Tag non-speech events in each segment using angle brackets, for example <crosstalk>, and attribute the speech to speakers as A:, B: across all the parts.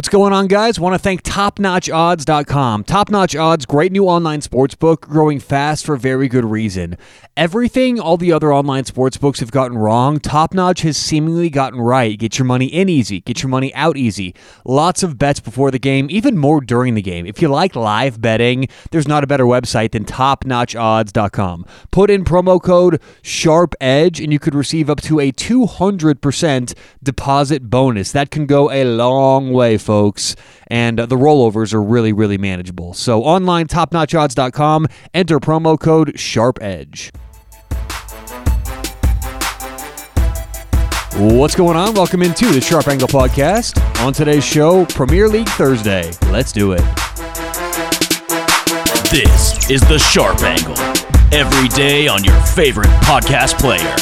A: What's going on, guys? Want to thank TopNotchOdds.com. Top Notch Odds, great new online sportsbook, growing fast for very good reason. Everything all the other online sportsbooks have gotten wrong, Top Notch has seemingly gotten right. Get your money in easy, get your money out easy. Lots of bets before the game, even more during the game. If you like live betting, there's not a better website than TopNotchOdds.com. Put in promo code SHARPEDGE and you could receive up to a 200% deposit bonus. That can go a long way, folks. Folks, and uh, the rollovers are really, really manageable. So online, topnotchodds.com, enter promo code SHARPEDGE. What's going on? Welcome into the Sharp Angle Podcast. On today's show, Premier League Thursday. Let's do it.
B: This is the Sharp Angle. Every day on your favorite podcast player.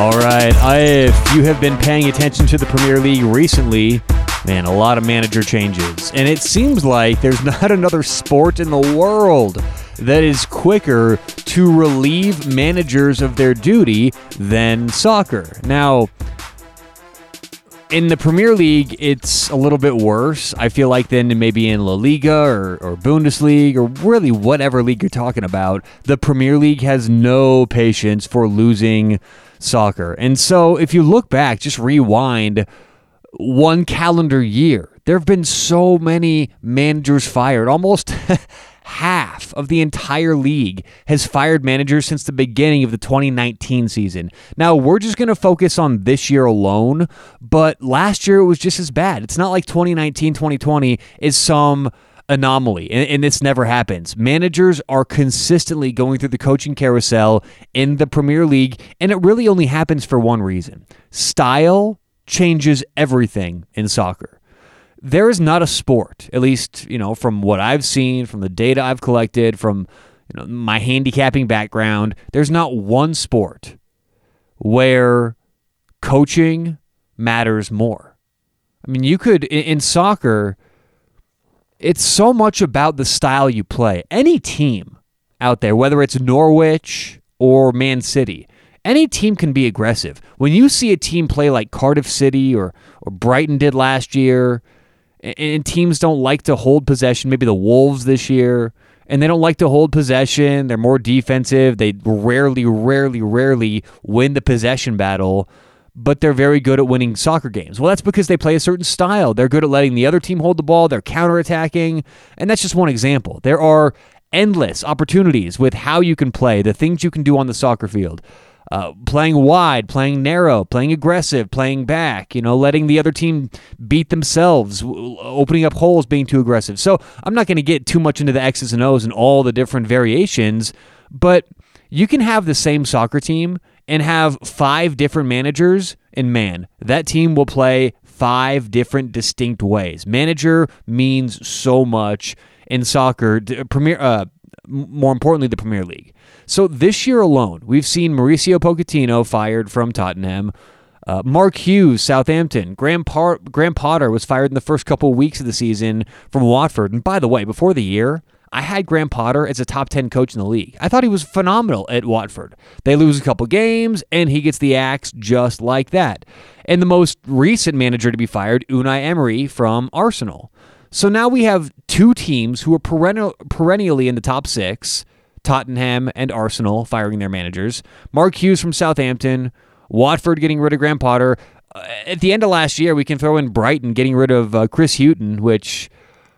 A: All right. I, if you have been paying attention to the Premier League recently, man, a lot of manager changes. And it seems like there's <laughs> not another sport in the world that is quicker to relieve managers of their duty than soccer. Now, in the Premier League, it's a little bit worse. I feel like than maybe in La Liga or, or Bundesliga or really whatever league you're talking about. The Premier League has no patience for losing soccer. And so if you look back, just rewind one calendar year, there have been so many managers fired, almost <laughs> half of the entire league has fired managers since the beginning of the 2019 season. Now, we're just going to focus on this year alone, but last year it was just as bad. It's not like 2019 2020 is some anomaly, and, and, this never happens. Managers are consistently going through the coaching carousel in the Premier League, and it really only happens for one reason style changes everything in soccer there is not a sport, at least, you know, from what I've seen, from the data I've collected, from you know, my handicapping background, there's not one sport where coaching matters more. I mean, you could, in, in soccer, it's so much about the style you play. Any team out there, whether it's Norwich or Man City, any team can be aggressive. When you see a team play like Cardiff City or, or Brighton did last year, and teams don't like to hold possession. Maybe the Wolves this year, and they don't like to hold possession. They're more defensive. They rarely, rarely, rarely win the possession battle, but they're very good at winning soccer games. Well, that's because they play a certain style. They're good at letting the other team hold the ball. They're counterattacking, and that's just one example. There are endless opportunities with how you can play, the things you can do on the soccer field uh, playing wide, playing narrow, playing aggressive, playing back, you know, letting the other team beat themselves, opening up holes, being too aggressive. So I'm not going to get too much into the X's and O's and all the different variations, but you can have the same soccer team and have five different managers, and man, that team will play five different distinct ways. Manager means so much in soccer. Premier, uh, more importantly, the Premier League. So this year alone, we've seen Mauricio Pochettino fired from Tottenham. Uh, Mark Hughes, Southampton. Graham, Par- Graham Potter was fired in the first couple of weeks of the season from Watford. And by the way, before the year, I had Graham Potter as a top 10 coach in the league. I thought he was phenomenal at Watford. They lose a couple games, and he gets the axe just like that. And the most recent manager to be fired, Unai Emery from Arsenal. So now we have two teams who are perennial, perennially in the top six Tottenham and Arsenal firing their managers, Mark Hughes from Southampton, Watford getting rid of Graham Potter. Uh, at the end of last year, we can throw in Brighton getting rid of uh, Chris Hughton, which,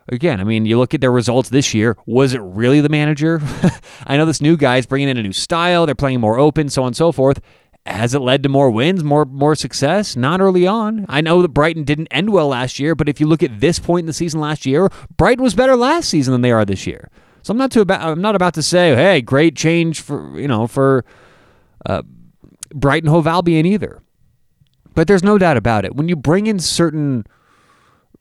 A: again, I mean, you look at their results this year. Was it really the manager? <laughs> I know this new guy's bringing in a new style. They're playing more open, so on and so forth. Has it led to more wins, more more success? Not early on. I know that Brighton didn't end well last year, but if you look at this point in the season last year, Brighton was better last season than they are this year. So I'm not too about. I'm not about to say, hey, great change for you know for uh, Brighton Hove Albion either. But there's no doubt about it. When you bring in certain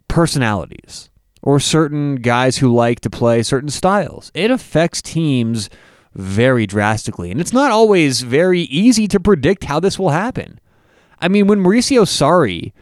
A: personalities or certain guys who like to play certain styles, it affects teams very drastically. And it's not always very easy to predict how this will happen. I mean, when Mauricio Sarri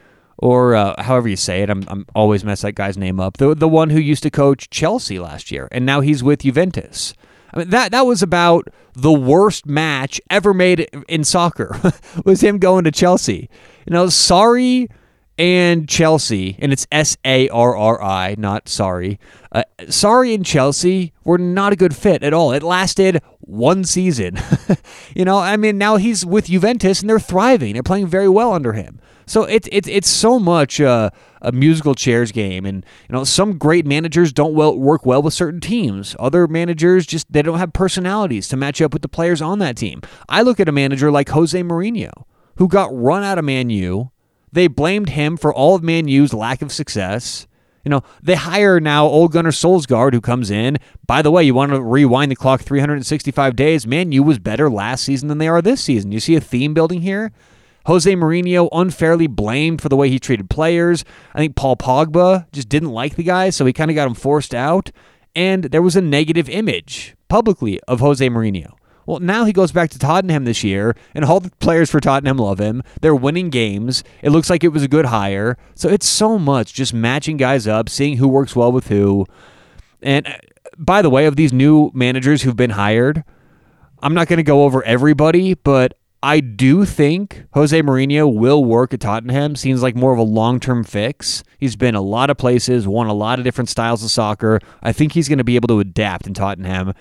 A: or uh, however you say it. I'm, I'm always mess that guy's name up. The the one who used to coach Chelsea last year, and now he's with Juventus. I mean that that was about the worst match ever made in soccer. <laughs> was him going to Chelsea. You know, Sarri and Chelsea, and it's S A R R I, not sorry. Uh, sorry and Chelsea were not a good fit at all. It lasted one season. <laughs> you know, I mean, now he's with Juventus and they're thriving. They're playing very well under him. So it's it's it's so much uh, a musical chairs game, and you know some great managers don't well work well with certain teams. Other managers just they don't have personalities to match up with the players on that team. I look at a manager like Jose Mourinho, who got run out of Man U. They blamed him for all of Man U's lack of success. You know, they hire now Ole Gunnar Solskjaer, who comes in. By the way, you want to rewind the clock 365 days. Man U was better last season than they are this season. You see a theme building here? Jose Mourinho unfairly blamed for the way he treated players. I think Paul Pogba just didn't like the guy, so he kind of got him forced out. And there was a negative image publicly of Jose Mourinho. Well, now he goes back to Tottenham this year, and all the players for Tottenham love him. They're winning games. It looks like it was a good hire. So it's so much just matching guys up, seeing who works well with who. And uh, by the way, of these new managers who've been hired, I'm not going to go over everybody, but I do think Jose Mourinho will work at Tottenham. Seems like more of a long term fix. He's been a lot of places, won a lot of different styles of soccer. I think he's going to be able to adapt in Tottenham.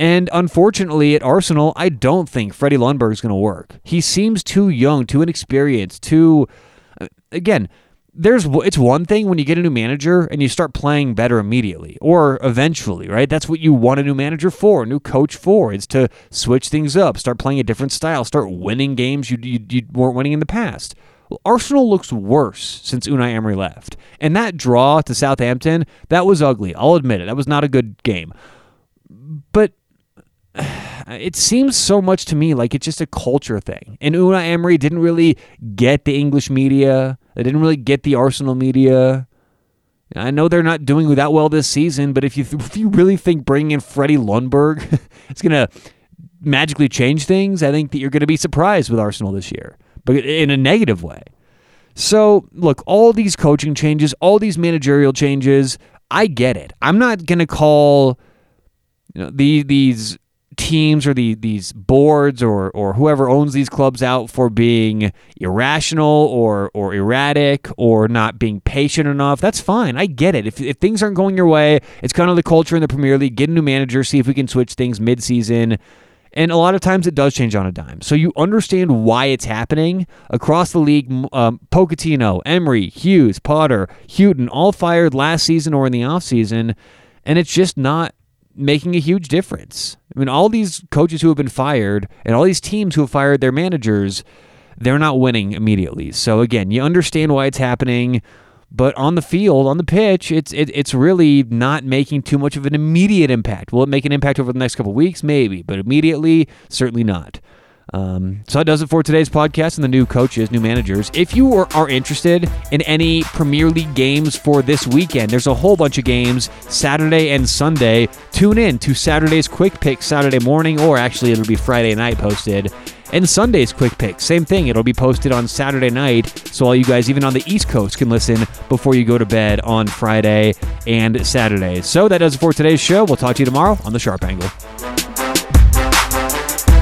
A: And unfortunately, at Arsenal, I don't think Freddie is going to work. He seems too young, too inexperienced, too. Uh, again, there's it's one thing when you get a new manager and you start playing better immediately or eventually, right? That's what you want a new manager for, a new coach for. It's to switch things up, start playing a different style, start winning games you you, you weren't winning in the past. Well, Arsenal looks worse since Unai Emery left, and that draw to Southampton that was ugly. I'll admit it. That was not a good game, but <sighs> it seems so much to me like it's just a culture thing. And Unai Emery didn't really get the English media. They didn't really get the Arsenal media. I know they're not doing that well this season, but if you <laughs> if you really think bringing in Freddie Ljungberg <laughs> is going to magically change things, I think that you're going to be surprised with Arsenal this year, but in a negative way. So, look, all these coaching changes, all these managerial changes, I get it. I'm not going to call you know, the, these teams or the these boards or or whoever owns these clubs out for being irrational or or erratic or not being patient enough. That's fine. I get it. If if things aren't going your way, it's kind of the culture in the Premier League. Get a new manager, see if we can switch things mid-season. And a lot of times it does change on a dime. So you understand why it's happening across the league. Um, Pochettino, Emery, Hughes, Potter, Hughton, all fired last season or in the offseason. And it's just not making a huge difference. I mean, all these coaches who have been fired and all these teams who have fired their managers, they're not winning immediately. So again, you understand why it's happening, but on the field, on the pitch, it's it, it's really not making too much of an immediate impact. Will it make an impact over the next couple weeks? Maybe, but immediately, certainly not. Um, so that does it for today's podcast and the new coaches, new managers. If you are, are, interested in any Premier League games for this weekend, there's a whole bunch of games Saturday and Sunday. Tune in to Saturday's Quick Pick Saturday morning, or actually it'll be Friday night posted. And Sunday's Quick Pick, same thing. It'll be posted on Saturday night, so all you guys, even on the East Coast, can listen before you go to bed on Friday and Saturday. So that does it for today's show. We'll talk to you tomorrow on the Sharp Angle.